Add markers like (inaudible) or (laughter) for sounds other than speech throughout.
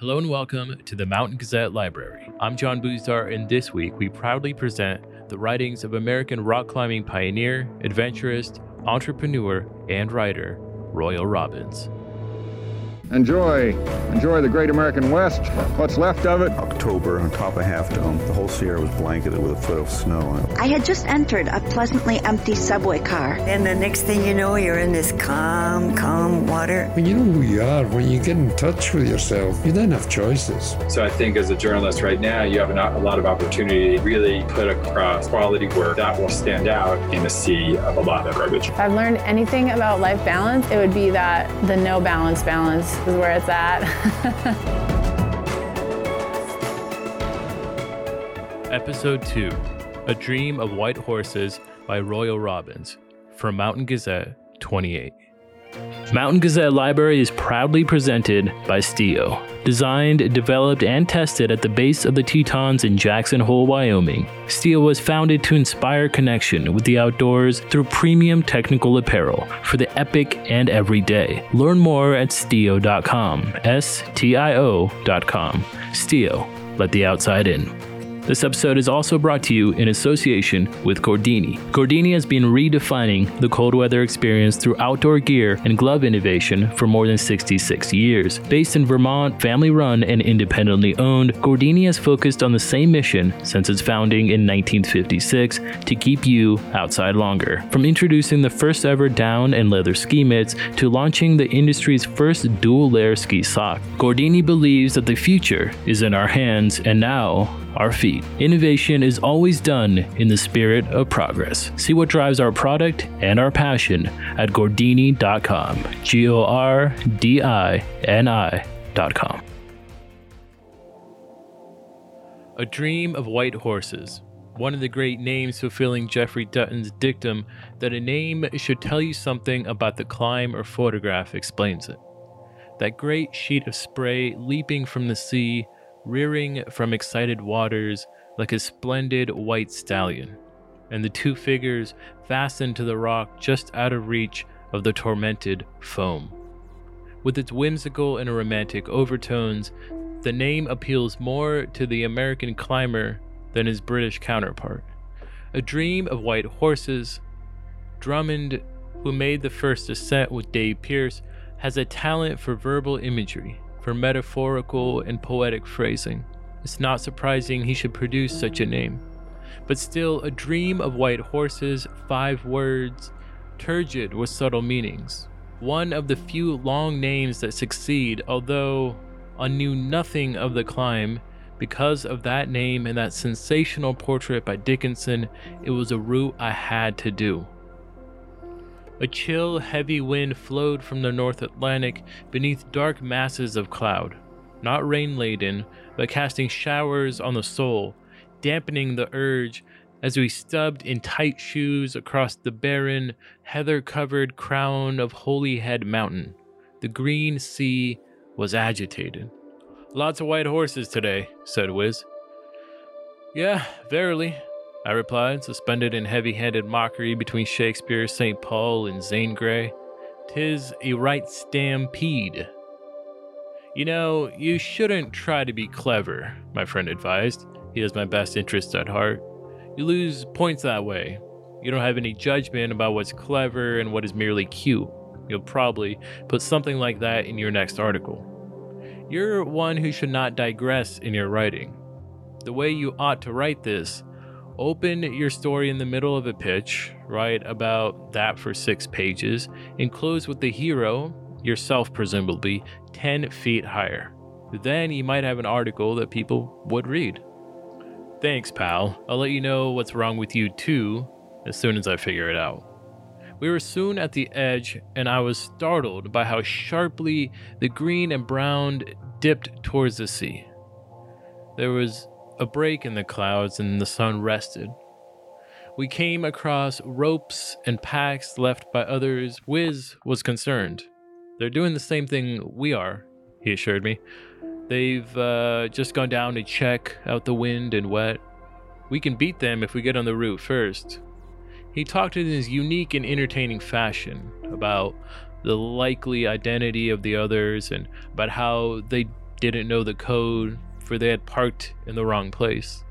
Hello and welcome to the Mountain Gazette Library. I'm John Buzar, and this week we proudly present the writings of American rock climbing pioneer, adventurist, entrepreneur, and writer Royal Robbins. Enjoy, enjoy the great American West, what's left of it. October on top of Half Dome. The whole Sierra was blanketed with a foot of snow on it. I had just entered a pleasantly empty subway car. And the next thing you know, you're in this calm, calm water. When you know who you are, when you get in touch with yourself, you don't have choices. So I think as a journalist right now, you have a lot of opportunity to really put across quality work that will stand out in a sea of a lot of garbage. If I've learned anything about life balance, it would be that the no balance balance is where it's at. (laughs) Episode 2 A Dream of White Horses by Royal Robbins from Mountain Gazette 28. Mountain Gazette Library is proudly presented by Stio. Designed, developed, and tested at the base of the Tetons in Jackson Hole, Wyoming, Stio was founded to inspire connection with the outdoors through premium technical apparel for the epic and everyday. Learn more at stio.com. S T I O.com. Stio, let the outside in. This episode is also brought to you in association with Gordini. Gordini has been redefining the cold weather experience through outdoor gear and glove innovation for more than 66 years. Based in Vermont, family run and independently owned, Gordini has focused on the same mission since its founding in 1956 to keep you outside longer. From introducing the first ever down and leather ski mitts to launching the industry's first dual layer ski sock, Gordini believes that the future is in our hands and now our feet. Innovation is always done in the spirit of progress. See what drives our product and our passion at Gordini.com. G O R D I N I.com. A Dream of White Horses. One of the great names fulfilling Jeffrey Dutton's dictum that a name should tell you something about the climb or photograph explains it. That great sheet of spray leaping from the sea rearing from excited waters like a splendid white stallion, and the two figures fastened to the rock just out of reach of the tormented foam. With its whimsical and romantic overtones, the name appeals more to the American climber than his British counterpart. A dream of white horses, Drummond, who made the first ascent with Dave Pearce, has a talent for verbal imagery for metaphorical and poetic phrasing. It's not surprising he should produce such a name. But still, a dream of white horses, five words, turgid with subtle meanings. One of the few long names that succeed, although I knew nothing of the climb. Because of that name and that sensational portrait by Dickinson, it was a route I had to do. A chill, heavy wind flowed from the North Atlantic beneath dark masses of cloud, not rain laden, but casting showers on the soul, dampening the urge as we stubbed in tight shoes across the barren, heather covered crown of Holyhead Mountain. The green sea was agitated. Lots of white horses today, said Wiz. Yeah, verily, I replied, suspended in heavy handed mockery between Shakespeare, St. Paul and Zane Grey. Tis a right stampede. You know, you shouldn't try to be clever, my friend advised. He has my best interests at heart. You lose points that way. You don't have any judgment about what's clever and what is merely cute. You'll probably put something like that in your next article. You're one who should not digress in your writing. The way you ought to write this open your story in the middle of a pitch, write about that for six pages, and close with the hero, yourself presumably, 10 feet higher. Then you might have an article that people would read. Thanks, pal. I'll let you know what's wrong with you too as soon as I figure it out. We were soon at the edge, and I was startled by how sharply the green and brown dipped towards the sea. There was a break in the clouds and the sun rested. We came across ropes and packs left by others. Wiz was concerned. They're doing the same thing we are, he assured me. They've uh, just gone down to check out the wind and wet. We can beat them if we get on the route first. He talked in his unique and entertaining fashion about the likely identity of the others and about how they didn't know the code, for they had parked in the wrong place.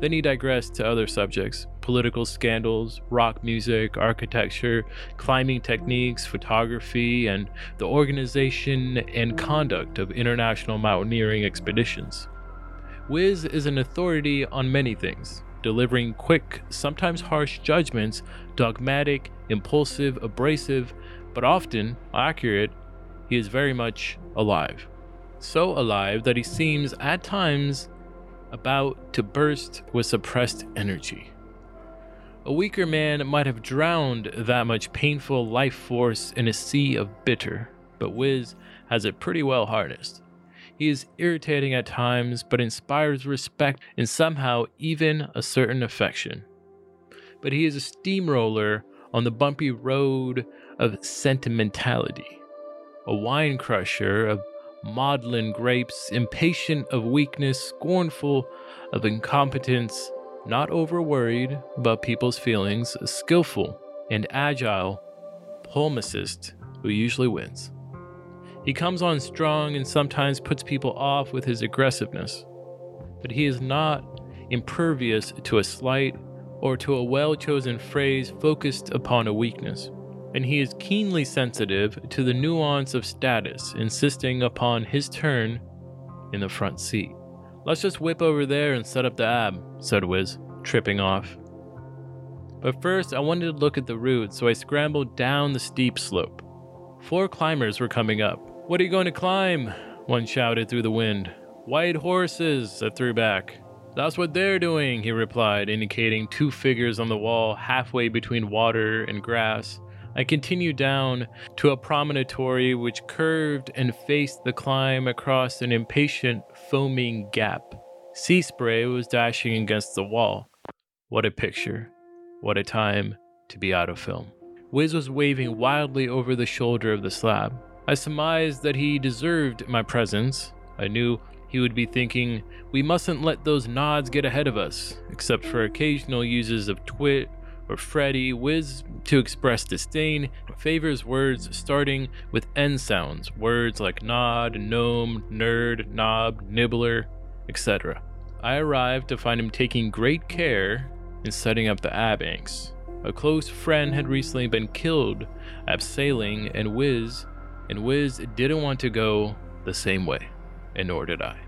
Then he digressed to other subjects political scandals, rock music, architecture, climbing techniques, photography, and the organization and conduct of international mountaineering expeditions. Wiz is an authority on many things, delivering quick, sometimes harsh judgments, dogmatic, impulsive, abrasive, but often accurate. He is very much alive. So alive that he seems, at times, about to burst with suppressed energy. A weaker man might have drowned that much painful life force in a sea of bitter, but Wiz has it pretty well harnessed. He is irritating at times, but inspires respect and somehow even a certain affection. But he is a steamroller on the bumpy road of sentimentality, a wine crusher of maudlin grapes, impatient of weakness, scornful of incompetence, not over worried about people's feelings, skillful and agile polemicist who usually wins. He comes on strong and sometimes puts people off with his aggressiveness, but he is not impervious to a slight or to a well chosen phrase focused upon a weakness. And he is keenly sensitive to the nuance of status, insisting upon his turn in the front seat. Let's just whip over there and set up the ab, said Wiz, tripping off. But first, I wanted to look at the route, so I scrambled down the steep slope. Four climbers were coming up. What are you going to climb? One shouted through the wind. White horses, I threw back. That's what they're doing, he replied, indicating two figures on the wall halfway between water and grass. I continued down to a promontory which curved and faced the climb across an impatient, foaming gap. Sea spray was dashing against the wall. What a picture. What a time to be out of film. Wiz was waving wildly over the shoulder of the slab. I surmised that he deserved my presence. I knew he would be thinking, we mustn't let those nods get ahead of us, except for occasional uses of twit or Freddy, Wiz to express disdain, favors words starting with N sounds, words like nod, gnome, nerd, knob, nibbler, etc. I arrived to find him taking great care in setting up the abanks. A close friend had recently been killed abseiling, and Wiz, and Wiz didn't want to go the same way, and nor did I.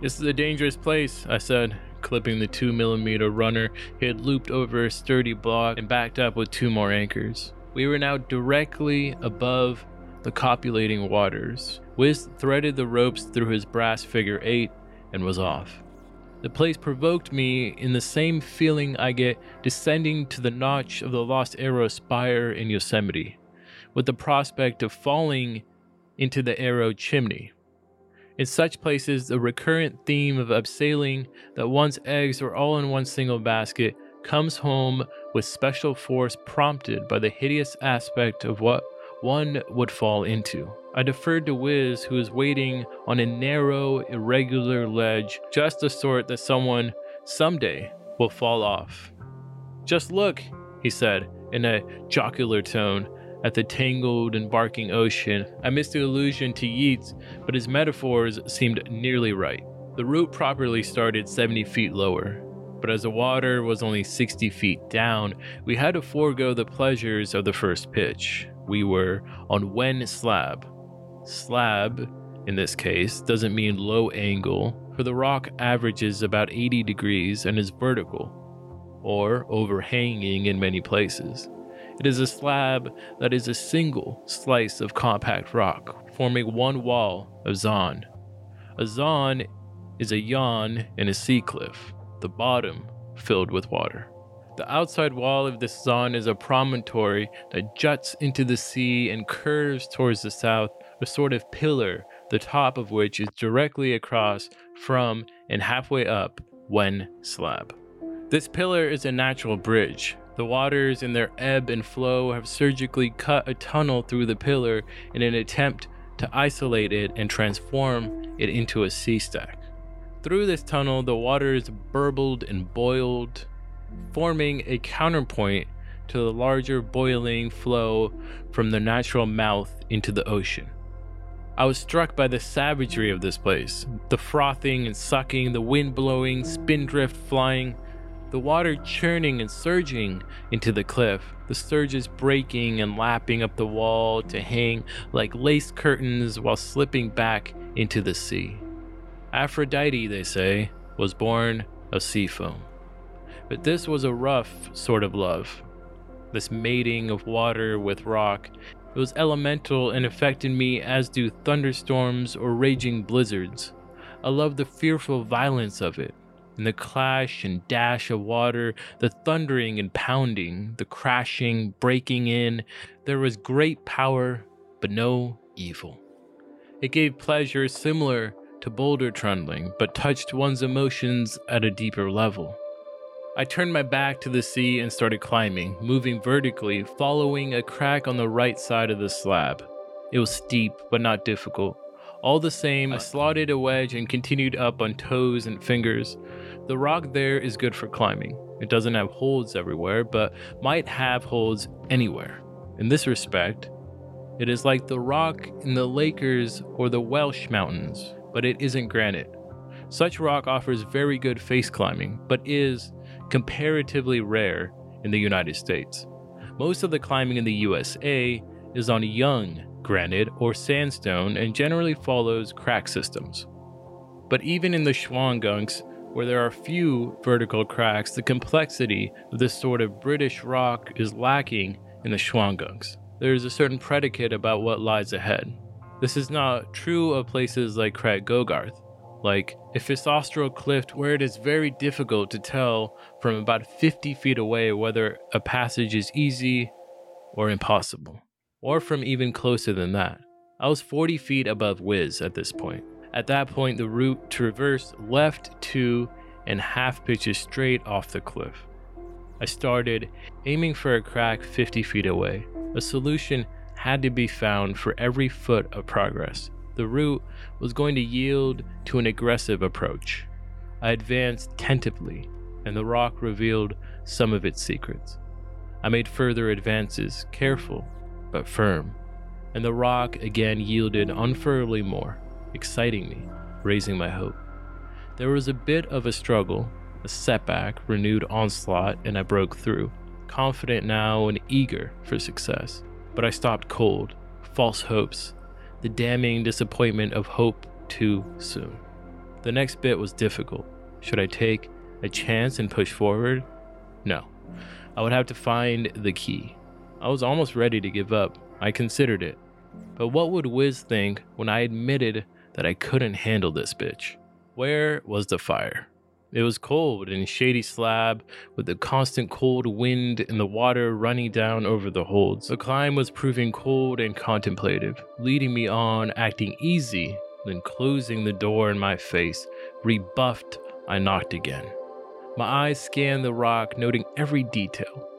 This is a dangerous place, I said, clipping the 2mm runner he had looped over a sturdy block and backed up with two more anchors. We were now directly above the copulating waters. Wiz threaded the ropes through his brass figure eight and was off. The place provoked me in the same feeling I get descending to the notch of the Lost Arrow spire in Yosemite, with the prospect of falling into the arrow chimney. In such places, the recurrent theme of abseiling that one's eggs are all in one single basket comes home with special force prompted by the hideous aspect of what one would fall into. I deferred to Wiz, who was waiting on a narrow, irregular ledge, just the sort that someone someday will fall off. Just look, he said in a jocular tone, at the tangled and barking ocean. I missed the allusion to Yeats, but his metaphors seemed nearly right. The route properly started 70 feet lower, but as the water was only 60 feet down, we had to forego the pleasures of the first pitch. We were on Wen Slab. Slab, in this case, doesn't mean low angle, for the rock averages about 80 degrees and is vertical, or overhanging in many places. It is a slab that is a single slice of compact rock, forming one wall of zawn. A zawn is a yawn in a sea cliff, the bottom filled with water. The outside wall of this zawn is a promontory that juts into the sea and curves towards the south, a sort of pillar, the top of which is directly across from and halfway up Wen Slab. This pillar is a natural bridge, the waters in their ebb and flow have surgically cut a tunnel through the pillar in an attempt to isolate it and transform it into a sea stack. Through this tunnel, the waters burbled and boiled, forming a counterpoint to the larger boiling flow from the natural mouth into the ocean. I was struck by the savagery of this place the frothing and sucking, the wind blowing, spindrift flying, the water churning and surging into the cliff, the surges breaking and lapping up the wall to hang like lace curtains while slipping back into the sea. Aphrodite, they say, was born of sea foam. But this was a rough sort of love. This mating of water with rock it was elemental and affected me as do thunderstorms or raging blizzards. I love the fearful violence of it, and the clash and dash of water, the thundering and pounding, the crashing, breaking in. There was great power, but no evil. It gave pleasure similar to boulder trundling, but touched one's emotions at a deeper level. I turned my back to the sea and started climbing, moving vertically, following a crack on the right side of the slab. It was steep, but not difficult. All the same, I slotted a wedge and continued up on toes and fingers. The rock there is good for climbing. It doesn't have holds everywhere, but might have holds anywhere. In this respect, it is like the rock in the Lakers or the Welsh Mountains, but it isn't granite. Such rock offers very good face climbing, but is comparatively rare in the United States. Most of the climbing in the USA is on young granite or sandstone and generally follows crack systems. But even in the Shawangunks, where there are few vertical cracks, the complexity of this sort of British rock is lacking in the Shawangunks. There is a certain predicate about what lies ahead. This is not true of places like Crag Gogarth, like a Ifisostral Cliff, where it is very difficult to tell from about 50 feet away whether a passage is easy or impossible, or from even closer than that. I was 40 feet above Wiz at this point. At that point, the route traversed left two and half pitches straight off the cliff. I started aiming for a crack 50 feet away. A solution had to be found for every foot of progress. The route was going to yield to an aggressive approach. I advanced tentatively, and the rock revealed some of its secrets. I made further advances, careful but firm, and the rock again yielded unfairly more, exciting me, raising my hope. There was a bit of a struggle, a setback, renewed onslaught, and I broke through, confident now and eager for success. But I stopped cold, false hopes, the damning disappointment of hope too soon. The next bit was difficult. Should I take a chance and push forward? No. I would have to find the key. I was almost ready to give up. I considered it. But what would Wiz think when I admitted that I couldn't handle this bitch? Where was the fire? It was cold and shady slab with the constant cold wind and the water running down over the holds. The climb was proving cold and contemplative, leading me on, acting easy, then closing the door in my face. Rebuffed, I knocked again. My eyes scanned the rock, noting every detail.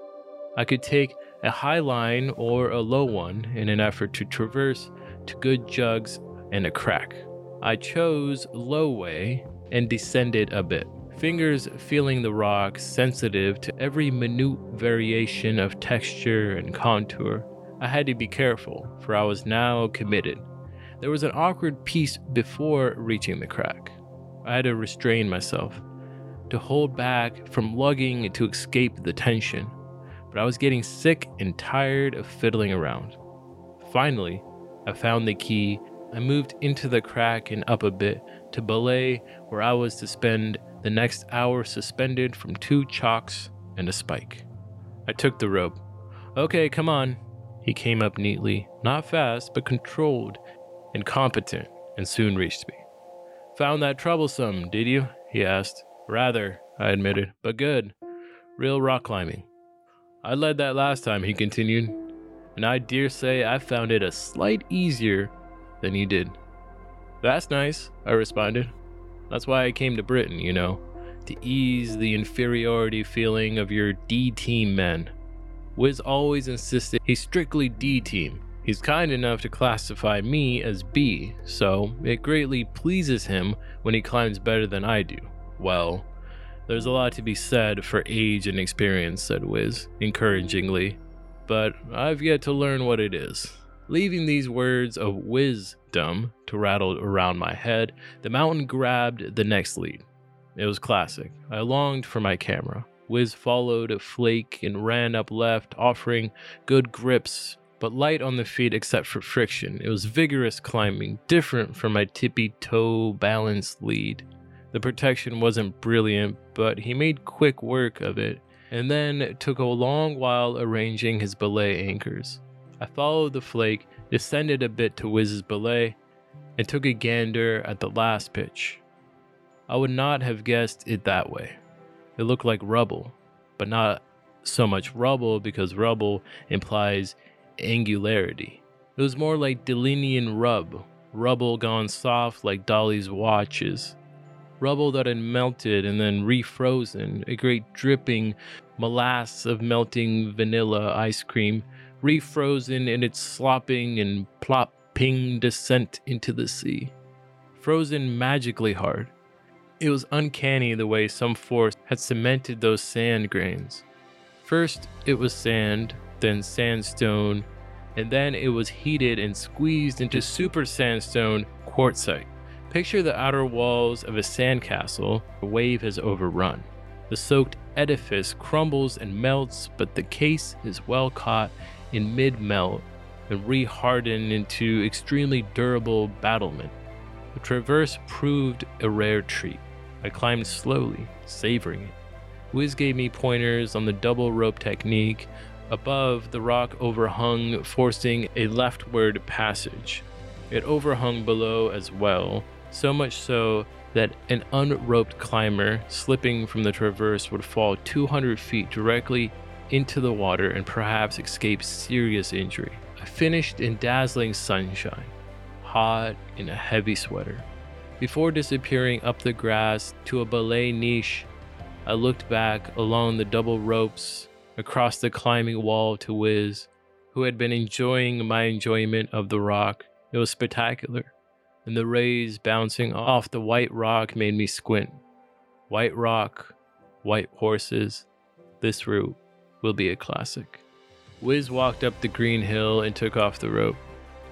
I could take a high line or a low one in an effort to traverse to good jugs and a crack. I chose low way and descended a bit fingers feeling the rock, sensitive to every minute variation of texture and contour. I had to be careful, for I was now committed. There was an awkward piece before reaching the crack. I had to restrain myself, to hold back from lugging to escape the tension, but I was getting sick and tired of fiddling around. Finally, I found the key. I moved into the crack and up a bit to belay where I was to spend the next hour suspended from two chocks and a spike. I took the rope. Okay, come on. He came up neatly, not fast, but controlled and competent, and soon reached me. Found that troublesome, did you? he asked. Rather, I admitted, but good. Real rock climbing. I led that last time, he continued, and I dare say I found it a slight easier than you did. That's nice, I responded. That's why I came to Britain, you know, to ease the inferiority feeling of your D team men. Wiz always insisted he's strictly D team. He's kind enough to classify me as B, so it greatly pleases him when he climbs better than I do. Well, there's a lot to be said for age and experience, said Wiz, encouragingly, but I've yet to learn what it is. Leaving these words of wisdom to rattle around my head, the mountain grabbed the next lead. It was classic. I longed for my camera. Wiz followed a flake and ran up left, offering good grips, but light on the feet except for friction. It was vigorous climbing, different from my tippy toe balanced lead. The protection wasn't brilliant, but he made quick work of it, and then took a long while arranging his belay anchors. I followed the flake, descended a bit to Wiz's belay, and took a gander at the last pitch. I would not have guessed it that way. It looked like rubble, but not so much rubble because rubble implies angularity. It was more like Delinean rub, rubble gone soft like Dali's watches. Rubble that had melted and then refrozen, a great dripping molasses of melting vanilla ice cream, refrozen in its slopping and plopping descent into the sea. Frozen magically hard, it was uncanny the way some force had cemented those sand grains. First, it was sand, then sandstone, and then it was heated and squeezed into super sandstone quartzite. Picture the outer walls of a sandcastle a wave has overrun. The soaked edifice crumbles and melts, but the case is well caught in mid melt and re-hardened into extremely durable battlement. The traverse proved a rare treat. I climbed slowly, savoring it. Wiz gave me pointers on the double rope technique. Above, the rock overhung, forcing a leftward passage. It overhung below as well, so much so that an unroped climber slipping from the traverse would fall 200 feet directly into the water and perhaps escape serious injury. I finished in dazzling sunshine, hot in a heavy sweater. Before disappearing up the grass to a belay niche, I looked back along the double ropes across the climbing wall to Wiz, who had been enjoying my enjoyment of the rock. It was spectacular, and the rays bouncing off the white rock made me squint. White rock, white horses. This route will be a classic. Wiz walked up the green hill and took off the rope.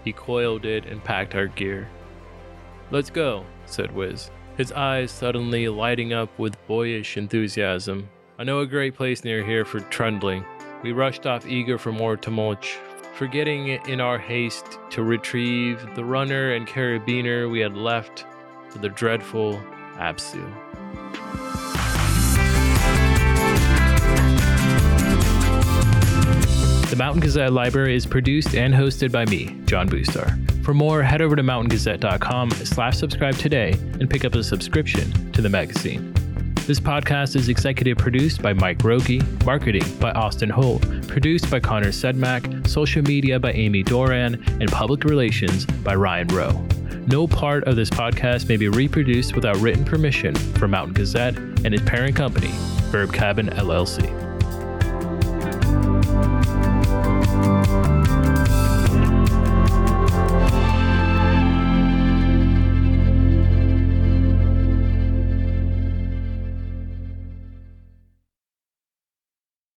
He coiled it and packed our gear. Let's go, said Wiz, his eyes suddenly lighting up with boyish enthusiasm. I know a great place near here for trundling. We rushed off eager for more tumult, forgetting in our haste to retrieve the runner and carabiner we had left for the dreadful Abseil. The Mountain Gazette Library is produced and hosted by me, John Boostar. For more, head over to mountaingazette.com slash subscribe today and pick up a subscription to the magazine. This podcast is executive produced by Mike Rogge, marketing by Austin Holt, produced by Connor Sedmak, social media by Amy Doran, and public relations by Ryan Rowe. No part of this podcast may be reproduced without written permission from Mountain Gazette and its parent company, Verb Cabin LLC.